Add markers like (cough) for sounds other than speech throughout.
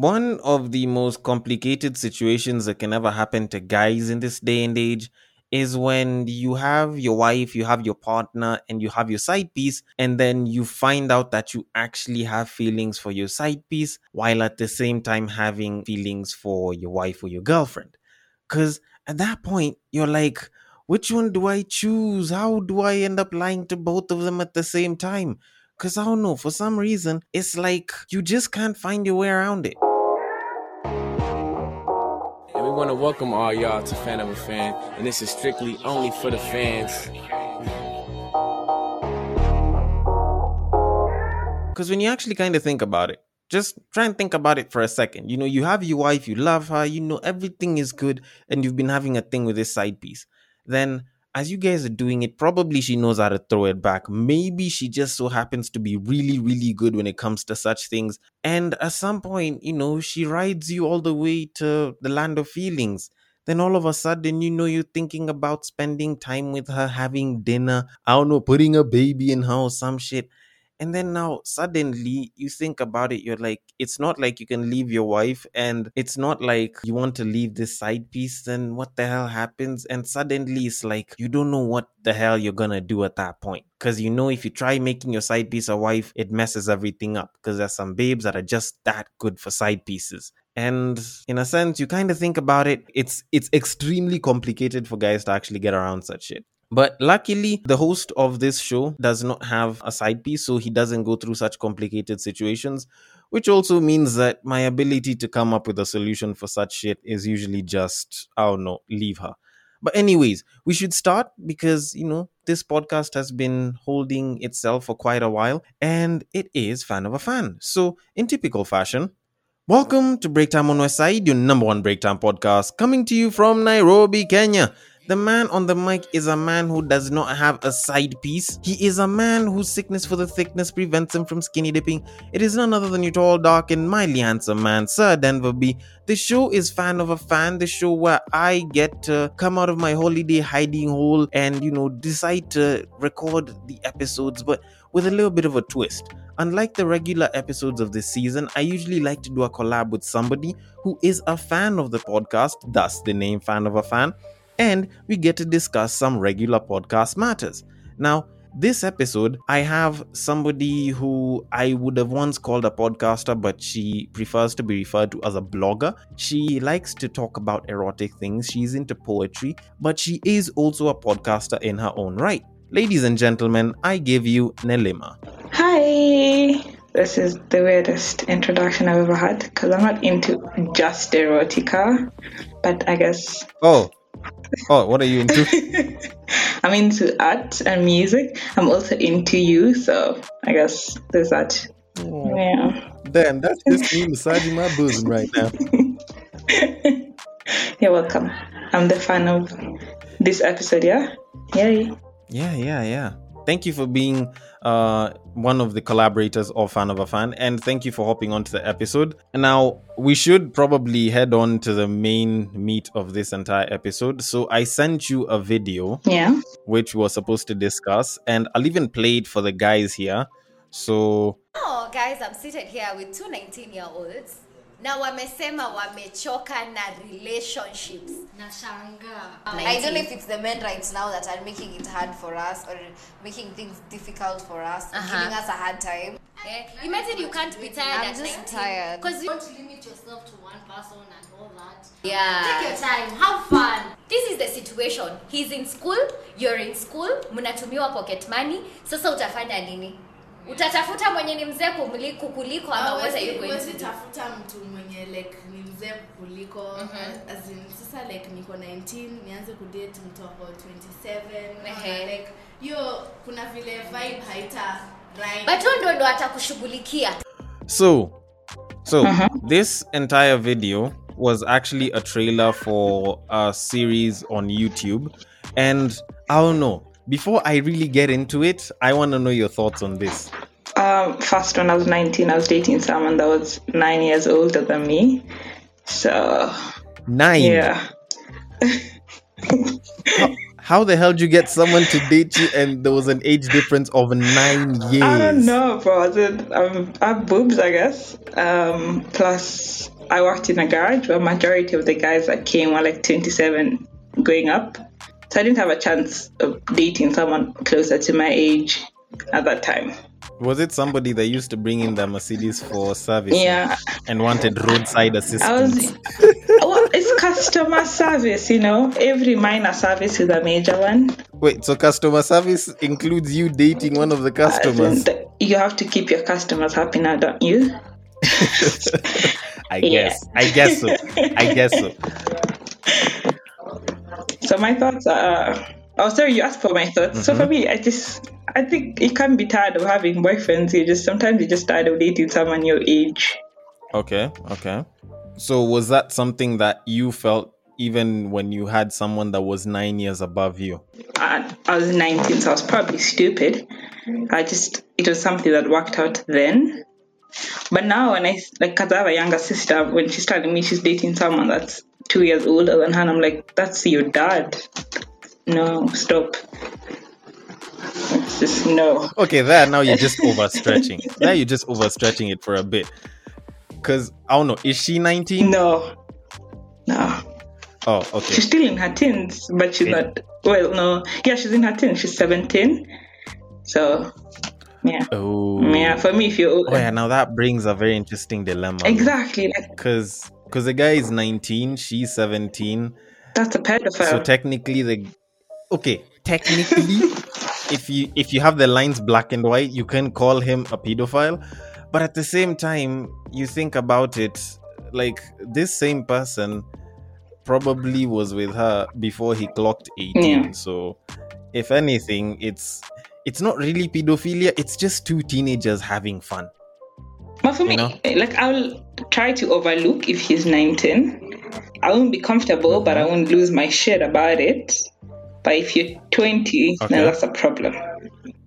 One of the most complicated situations that can ever happen to guys in this day and age is when you have your wife, you have your partner, and you have your side piece, and then you find out that you actually have feelings for your side piece while at the same time having feelings for your wife or your girlfriend. Because at that point, you're like, which one do I choose? How do I end up lying to both of them at the same time? Because I don't know, for some reason, it's like you just can't find your way around it. Want to welcome all y'all to Fan of a Fan, and this is strictly only for the fans. Because when you actually kind of think about it, just try and think about it for a second. You know, you have your wife, you love her, you know, everything is good, and you've been having a thing with this side piece. Then, as you guys are doing it, probably she knows how to throw it back. Maybe she just so happens to be really, really good when it comes to such things. And at some point, you know, she rides you all the way to the land of feelings. Then all of a sudden, you know, you're thinking about spending time with her, having dinner, I don't know, putting a baby in her or some shit. And then now suddenly you think about it, you're like, it's not like you can leave your wife, and it's not like you want to leave this side piece. Then what the hell happens? And suddenly it's like you don't know what the hell you're gonna do at that point. Because you know, if you try making your side piece a wife, it messes everything up. Because there's some babes that are just that good for side pieces. And in a sense, you kind of think about it, it's it's extremely complicated for guys to actually get around such shit. But luckily, the host of this show does not have a side piece, so he doesn't go through such complicated situations, which also means that my ability to come up with a solution for such shit is usually just, I don't know, leave her. But, anyways, we should start because, you know, this podcast has been holding itself for quite a while and it is Fan of a Fan. So, in typical fashion, welcome to Breaktime on West Side, your number one breaktime podcast, coming to you from Nairobi, Kenya. The man on the mic is a man who does not have a side piece. He is a man whose sickness for the thickness prevents him from skinny dipping. It is none other than your tall, dark, and mildly handsome man, Sir Denver B. The show is Fan of a Fan, the show where I get to come out of my holiday hiding hole and, you know, decide to record the episodes, but with a little bit of a twist. Unlike the regular episodes of this season, I usually like to do a collab with somebody who is a fan of the podcast, thus the name Fan of a Fan and we get to discuss some regular podcast matters. Now, this episode, I have somebody who I would have once called a podcaster, but she prefers to be referred to as a blogger. She likes to talk about erotic things, she's into poetry, but she is also a podcaster in her own right. Ladies and gentlemen, I give you Nelima. Hi! This is the weirdest introduction I've ever had because I'm not into just erotica, but I guess. Oh, Oh, what are you into? (laughs) I'm into art and music. I'm also into you, so I guess there's that. Oh, Yeah. damn, that's just me (laughs) massaging my bosom right now. (laughs) You're welcome. I'm the fan of this episode, yeah? Yay. Yeah, yeah, yeah. Thank you for being uh, one of the collaborators of Fan of a Fan, and thank you for hopping onto the episode. And now we should probably head on to the main meat of this entire episode. So I sent you a video Yeah. which we're supposed to discuss, and I'll even play it for the guys here. So Oh, guys, I'm seated here with two 19 year olds na wamesema wamechoka na relationships Nashangaa. I don't know if it's the men right now that are making it hard for us or making things difficult for us, Uh-huh. giving us a hard time. Eh, imagine you can't be tired I'm at just 19 tired. because you don't limit yourself to one person and all that. Yeah. Take your time, have fun. This is the situation. He's in school, you're in school, mnatumiwa pocket money. Sasa utafanya nini? Utatafuta mwenye ni mzee kukuliko ama uweze tafuta mtu mwenye like ni mzee kuliko as in, sasa like niko 19 nianze kudate mtu ako 27 unaona, Ehe. like hiyo kuna vile vibe haita right But ndo ndo atakushughulikia. So, so this entire video was actually a trailer for a series on YouTube, and I don't know. Before I really get into it, I want to know your thoughts on this. Um, first, when I was 19, I was dating someone that was nine years older than me. So, Nine. yeah. How the hell did you get someone to date you and there was an age difference of nine years? I don't know, bro. I, um, I have boobs, I guess. Um, plus, I worked in a garage where majority of the guys that came were like 27 going up. So I didn't have a chance of dating someone closer to my age at that time. Was it somebody that used to bring in the Mercedes for service Yeah, and wanted roadside I assistance? was. well, it's customer service, you know. Every minor service is a major one. Wait, so customer service includes you dating one of the uh, customers? And you have to keep your customers happy now, don't you? (laughs) I Yeah. guess. I guess so. I guess so. (laughs) So my thoughts are. Oh, sorry, you asked for my thoughts. So for Mm-hmm. me, I just, I think you can't be tired of having boyfriends. You just sometimes you just tired of dating someone your age. Okay, okay. So was that something that you felt even when you had someone that was nine years above you? I, I was 19, so I was probably stupid. I just, it was something that worked out then. But now, when I, like, because I have a younger sister, when she's telling me she's dating someone that's two years older than her, and I'm like, that's your dad. No, stop. It's just no. Okay, there now you're just overstretching. (laughs) there you're just overstretching it for a bit. Cause I don't know, is she 19? No. No. Oh, okay. She's still in her teens, but she's Okay. not. Well, no. Yeah, she's in her teens. She's 17. So, yeah. Oh. Yeah, for me, if you. Oh yeah, now that brings a very interesting dilemma. Exactly. Like, Cause because the guy is 19, she's 17. that's a pedophile. So technically the okay, technically (laughs) if you if you have the lines black and white, you can call him a pedophile. But at the same time, you think about it, like this same person probably was with her before he clocked 18. Yeah. So if anything, it's it's not really pedophilia, it's just two teenagers having fun. But for me, know? like, I'll try to overlook if he's 19. I won't be comfortable, but I Mm-hmm. won't lose my shit about it. But if you're 20, Okay. then that's a problem.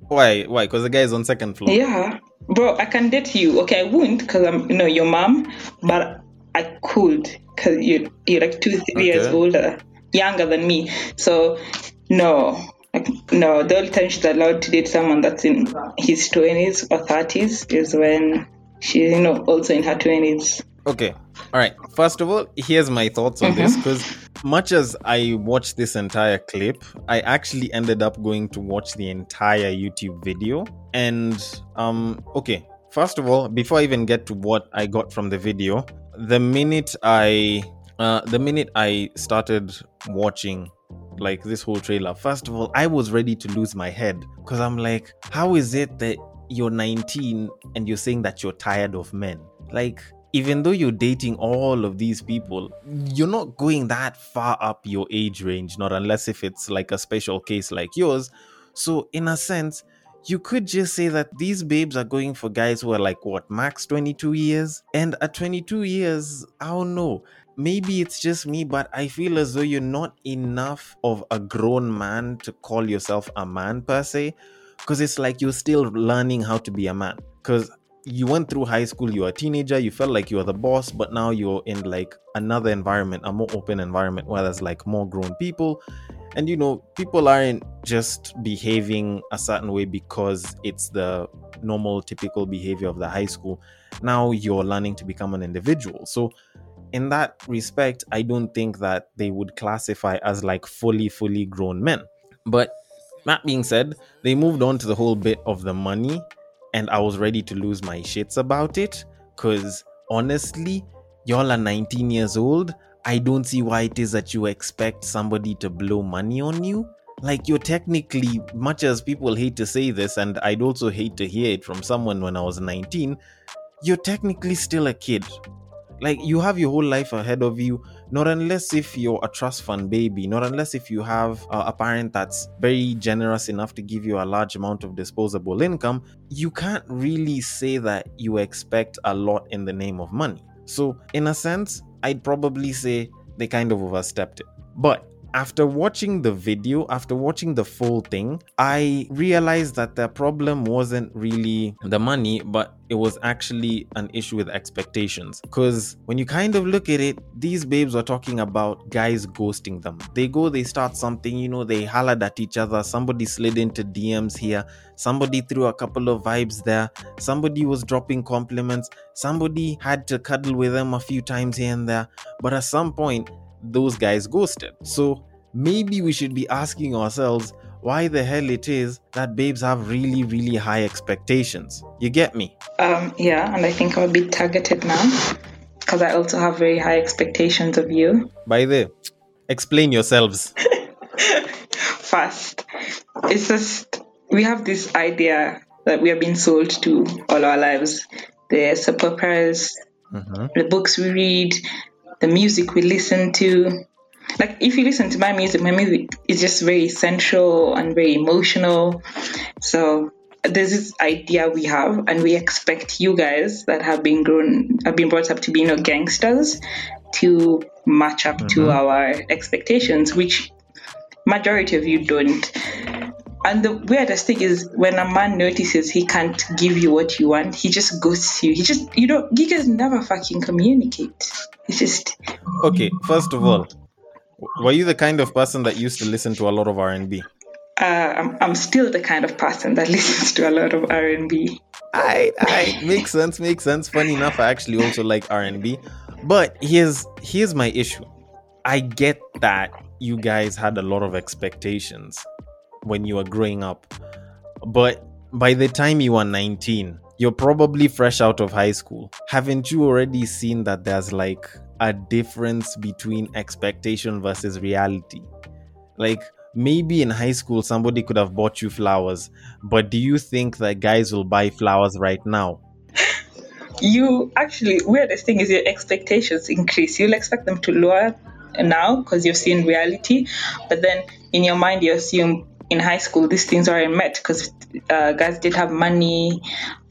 Why? Why? Because the guy is on second floor. Yeah, bro, I can date you. Okay, I won't because I'm, you know, your mom, but I could because you you're like two, three years older, younger than me. So no, like no. The only time she's allowed to date someone that's in his twenties or thirties is when she's you know also in her twenties. Okay. All right. First of all, here's my thoughts on this because much as I watched this entire clip, I actually ended up going to watch the entire YouTube video. And um okay, first of all, before I even get to what I got from the video, the minute I uh the minute I started watching like this whole trailer, first of all, I was ready to lose my head because I'm like, how is it that you're 19 and you're saying that you're tired of men? Like, even though you're dating all of these people, you're not going that far up your age range, not unless if it's like a special case like yours. So, in a sense, you could just say that these babes are going for guys who are like what max 22 years and at 22 years i don't know maybe it's just me but i feel as though you're not enough of a grown man to call yourself a man per se because it's like you're still learning how to be a man. Because you went through high school you're a teenager you felt like you were the boss but now you're in like another environment a more open environment where there's like more grown people. And you know people aren't just behaving a certain way because it's the normal typical behavior of the high school. Now you're learning to become an individual. So in that respect i don't think that they would classify as like fully fully grown men. But that being said they moved on to the whole bit of the money and i was ready to lose my shits about it because honestly y'all are 19 years old I don't see why it is that you expect somebody to blow money on you. Like, you're technically, much as people hate to say this, and I'd also hate to hear it from someone when I was 19, you're technically still a kid. Like, you have your whole life ahead of you, not unless if you're a trust fund baby, not unless if you have uh, a parent that's very generous enough to give you a large amount of disposable income, you can't really say that you expect a lot in the name of money. So, in a sense, I'd probably say they kind of overstepped it. But after watching the video, after watching the full thing, I realized that the problem wasn't really the money, but it was actually an issue with expectations. Because when you kind of look at it, these babes were talking about guys ghosting them. They go, they start something, you know, they hollered at each other. Somebody slid into DMs here. Somebody threw a couple of vibes there. Somebody was dropping compliments. Somebody had to cuddle with them a few times here and there. But at some point, those guys ghosted. So maybe we should be asking ourselves why the hell it is that babes have really, really high expectations. You get me? Um, yeah, and I think I'm a bit targeted now because I also have very high expectations of you. By the explain yourselves. (laughs) First, it's just we have this idea that we have been sold to all our lives. The operas, Mhm. the books we read, the music we listen to. Like if you listen to my music, my music is just very sensual and very emotional. So there's this idea we have, and we expect you guys that have been grown, have been brought up to be you know gangsters, to match up to mm-hmm. our expectations, which majority of you don't. And the weirdest thing is when a man notices he can't give you what you want, he just ghosts you. He just you know you guys never fucking communicate. It's just Okay, first of all, were you the kind of person that used to listen to a lot of R&B? uh, I'm I'm still the kind of person that (laughs) listens to a lot of R and B. I, I makes sense, makes sense. Funny enough, I actually also like R and B, but here's here's my issue. I get that you guys had a lot of expectations when you were growing up, but by the time you are 19, you're probably fresh out of high school. Haven't you already seen that there's like a difference between expectation versus reality? Like maybe in high school somebody could have bought you flowers, but do you think that guys will buy flowers right now? You actually weirdest thing is your expectations increase. You'll expect them to lower now because you've seen reality, but then in your mind you assume in high school these things aren't met because uh, guys did have money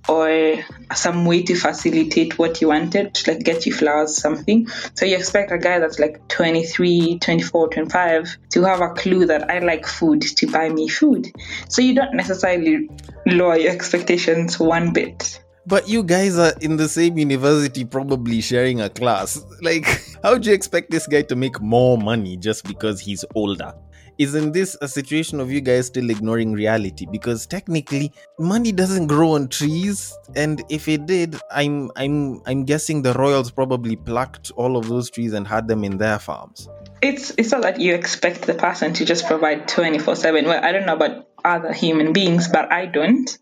or some way to facilitate what you wanted, like get you flowers, something. So you expect a guy that's like 23, 24, 25 to have a clue that I like food to buy me food. So you don't necessarily lower your expectations one bit. But you guys are in the same university, probably sharing a class. (laughs) Like, how do you expect this guy to make more money just because he's older? Isn't this a situation of you guys still ignoring reality? Because technically, money doesn't grow on trees, and if it did, I'm I'm I'm guessing the royals probably plucked all of those trees and had them in their farms. it's it's not that you expect the person to just provide 24 7 well i don't know about other human beings but i don't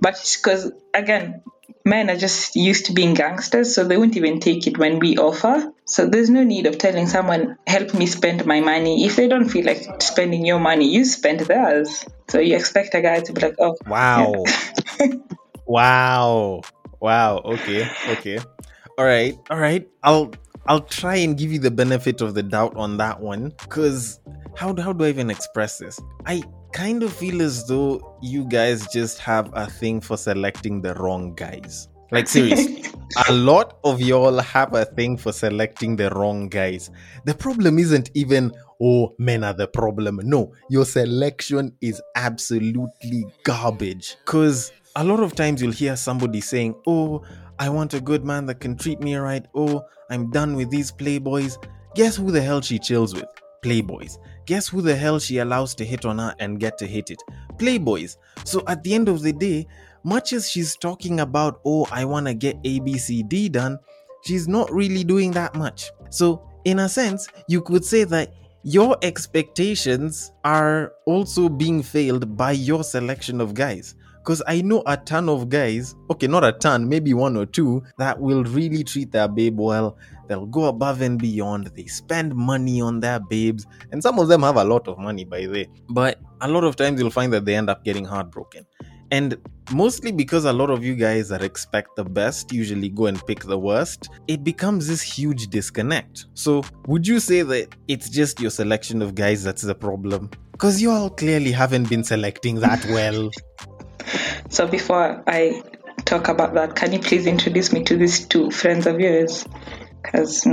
but it's because again men are just used to being gangsters so they won't even take it when we offer so there's no need of telling someone help me spend my money if they don't feel like spending your money you spend theirs so you expect a guy to be like oh Wow. (laughs) wow. Wow. Okay. Okay. All right. All right. I'll I'll try and give you the benefit of the doubt on that one cuz how do- how do I even express this? I kind of feel as though you guys just have a thing for selecting the wrong guys. Like (laughs) seriously. a lot of y'all have a thing for selecting the wrong guys. The problem isn't even, oh, men are the problem. No, your selection is absolutely garbage. Because a lot of times you'll hear somebody saying, oh, I want a good man that can treat me right. Oh, I'm done with these playboys. Guess who the hell she chills with? Playboys. Guess who the hell she allows to hit on her and get to hit it? Playboys. So at the end of the day, much as she's talking about, oh, I want to get ABCD done, she's not really doing that much. So, in a sense, you could say that your expectations are also being failed by your selection of guys. Because I know a ton of guys, okay, not a ton, maybe one or two, that will really treat their babe well. They'll go above and beyond. They spend money on their babes. And some of them have a lot of money, by the way. But a lot of times you'll find that they end up getting heartbroken. And mostly because a lot of you guys that expect the best usually go and pick the worst, it becomes this huge disconnect. So, would you say that it's just your selection of guys that's the problem? Because you all clearly haven't been selecting that (laughs) well. so before i talk about that can you please introduce me to these two friends of yours because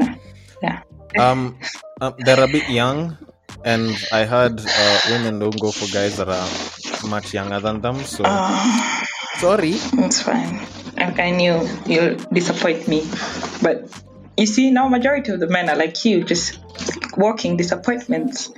yeah Um, um, they're a bit young. and I heard uh, women don't go for guys that are much younger than them. So Uh, sorry. it's fine. I, I knew you'll disappoint me. But you see, now majority of the men are like you, just walking disappointments.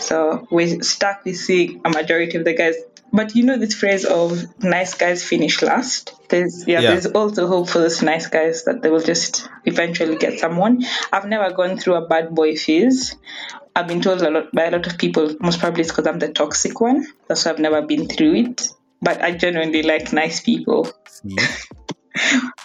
So we're stuck with seeing a majority of the guys. But you know this phrase of nice guys finish last? There's yeah, Yeah. there's also hope for those nice guys that they will just eventually get someone. I've never gone through a bad boy phase. I've been told a lot by a lot of people, most probably it's because I'm the toxic one. That's why I've never been through it. But I genuinely like nice people. (laughs)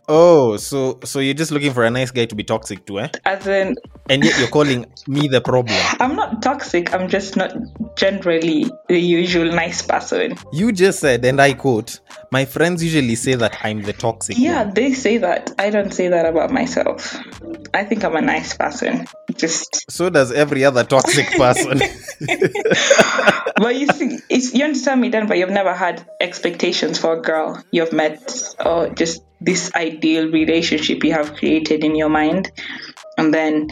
Oh, so so you're just looking for a nice guy to be toxic to, eh? As in, And yet you're calling me the problem. (laughs) I'm not toxic. I'm just not generally the usual nice person. You just said, and I quote, "My friends usually say that I'm the toxic Yeah, one." they say that. I don't say that about myself. I think I'm a nice person. Just, So does every other toxic (laughs) person. (laughs) but you see, it's, you understand me then, but you've never had expectations for a girl you've met or just this ideal relationship you have created in your mind. And then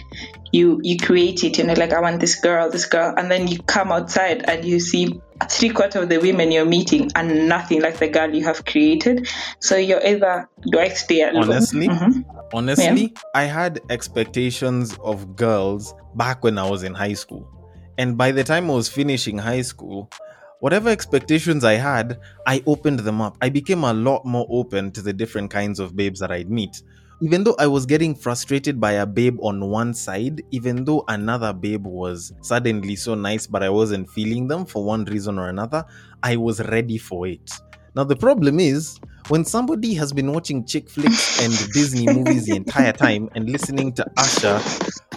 you you create it, you know, like I want this girl, this girl, and then you come outside and you see three quarters of the women you're meeting are nothing like the girl you have created. So you're either do I stay alone? Honestly, Mhm. honestly, I had expectations of girls back when I was in high school. And by the time I was finishing high school, whatever expectations I had, I opened them up. I became a lot more open to the different kinds of babes that I'd meet. Even though I was getting frustrated by a babe on one side, even though another babe was suddenly so nice, but I wasn't feeling them for one reason or another, I was ready for it. Now, the problem is when somebody has been watching chick flicks (laughs) and Disney movies the entire time and listening to Usher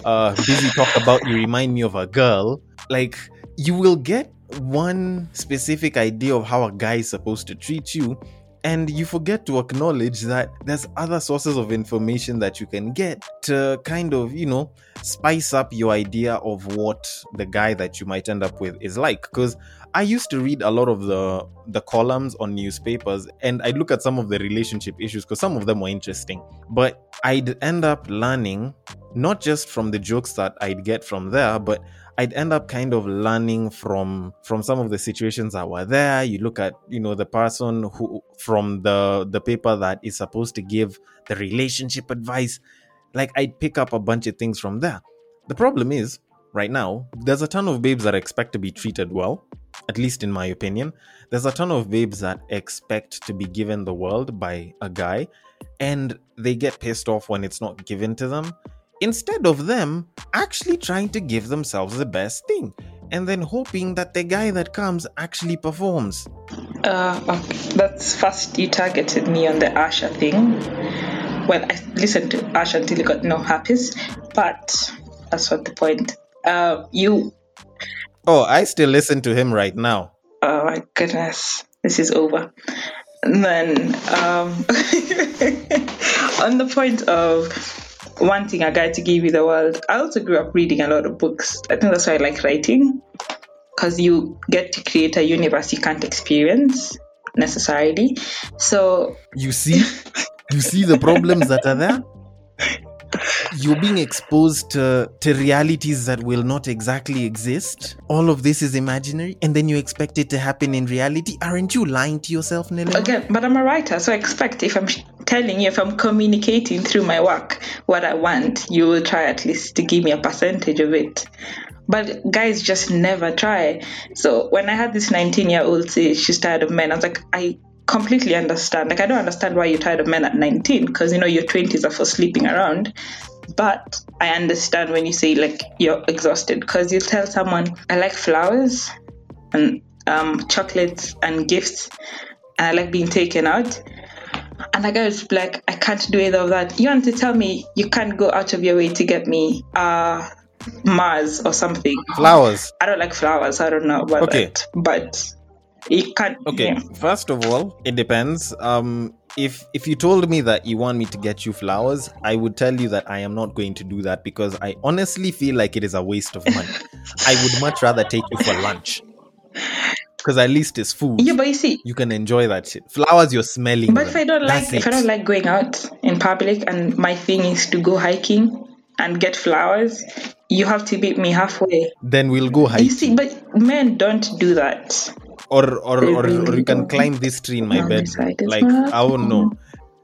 uh, busy talk about you remind me of a girl, like you will get one specific idea of how a guy is supposed to treat you. And you forget to acknowledge that there's other sources of information that you can get to kind of, you know, spice up your idea of what the guy that you might end up with is like. Because I used to read a lot of the the columns on newspapers and I'd look at some of the relationship issues because some of them were interesting. But I'd end up learning not just from the jokes that I'd get from there, but I'd end up kind of learning from from some of the situations that were there. You look at, you know, the person who from the the paper that is supposed to give the relationship advice. Like I'd pick up a bunch of things from there. The problem is, right now, there's a ton of babes that expect to be treated well, at least in my opinion. There's a ton of babes that expect to be given the world by a guy, and they get pissed off when it's not given to them. Instead of them actually trying to give themselves the best thing and then hoping that the guy that comes actually performs. Uh, okay. That's first you targeted me on the Usher thing. Well, I listened to Usher until he got no happies, but that's not the point. Uh, you, Oh, I still listen to him right now. oh my goodness, this is over. And then, um, (laughs) on the point of wanting a guy to give you the world, I also grew up reading a lot of books. I think that's why I like writing, because you get to create a universe you can't experience necessarily. So You see? You see the problems that are there? You're being exposed to, to realities that will not exactly exist. All of this is imaginary, and then you expect it to happen in reality. Aren't you lying to yourself, Nelima? Again, but I'm a writer, so I expect if I'm telling you, if I'm communicating through my work what I want, you will try at least to give me a percentage of it. But guys just never try. So when I had this 19 year old say she's tired of men, I was like, I completely understand. Like, I don't understand why you're tired of men at 19 because you know your 20s are for sleeping around. But I understand when you say like you're exhausted because you tell someone, I like flowers and um, chocolates and gifts, and I like being taken out. And the guy was like, I can't do either of that. You want to tell me you can't go out of your way to get me uh Mars or something? Flowers. I don't like flowers. I don't know about Okay. that, but you can't. Okay, yeah. first of all, it depends. Um, if if you told me that you want me to get you flowers, I would tell you that I am not going to do that because I honestly feel like it is a waste of money. I would much rather take you for lunch because at least it's food. Yeah, but you see, You can enjoy that shit. Flowers, you're smelling. But if. I don't like That's if I don't like going out in public and my thing is to go hiking and get flowers, you have to meet me halfway. Then we'll go hiking. You see, but men don't do that. Or or, or, or you can climb this tree in my bed. this side is like i don't know.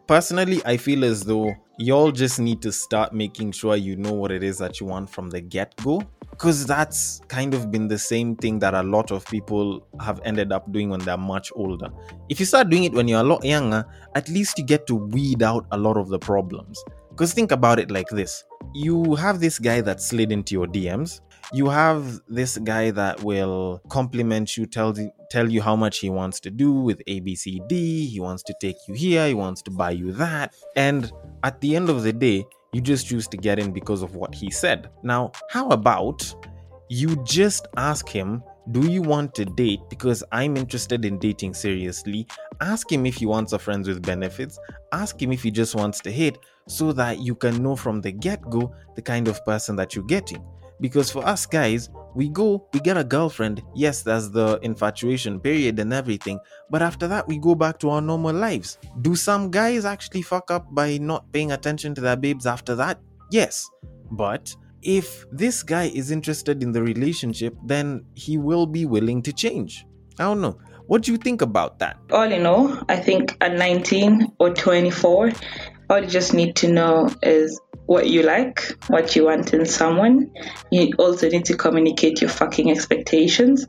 personally i feel as though y'all just need to start making sure you know what it is that you want from the get-go because that's kind of been the same thing that a lot of people have ended up doing when they're much older. If you start doing it when you're a lot younger at least you get to weed out a lot of the problems. Because think about it like this. You have this guy that slid into your dms you have this guy that will compliment you tell tell you how much he wants to do with abcd he wants to take you here. He wants to buy you that. And at the end of the day you just choose to get in because of what he said. Now how about you just ask him do you want to date? Because i'm interested in dating seriously. Ask him if he wants a friends with benefits. Ask him if he just wants to hit so that you can know from the get-go the kind of person that you're getting because for us guys we go we get a girlfriend. Yes there's the infatuation period and everything. But after that we go back to our normal lives. Do some guys actually fuck up by not paying attention to their babes after that? Yes. But if this guy is interested in the relationship then he will be willing to change. I don't know. What do you think about that? All in all, I think at 19 or 24, all you just need to know is what you like, what you want in someone. You also need to communicate your fucking expectations.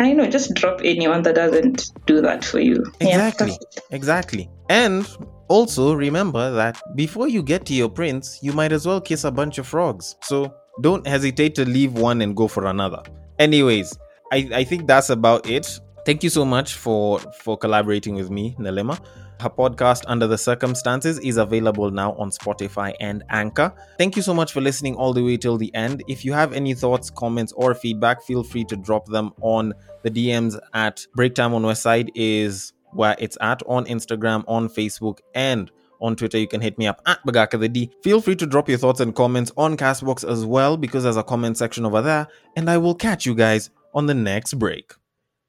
I know, just drop anyone that doesn't do that for you. Exactly. it. Exactly. And also remember that before you get to your prince, you might as well kiss a bunch of frogs. So don't hesitate to leave one and go for another. Anyways, I, I think that's about it. Thank you so much for for collaborating with me, Nelima. Her podcast Under the Circumstances is available now on Spotify and Anchor. Thank you so much for listening all the way till the end. If you have any thoughts, comments, or feedback, feel free to drop them on the DMs at Breaktime on Westside is where it's at on Instagram, on Facebook, and on Twitter. You can hit me up at Bagaka the D. Feel free to drop your thoughts and comments on Castbox as well because there's a comment section over there. And I will catch you guys on the next break.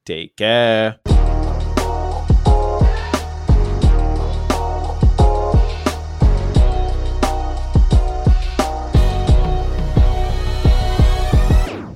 Take care.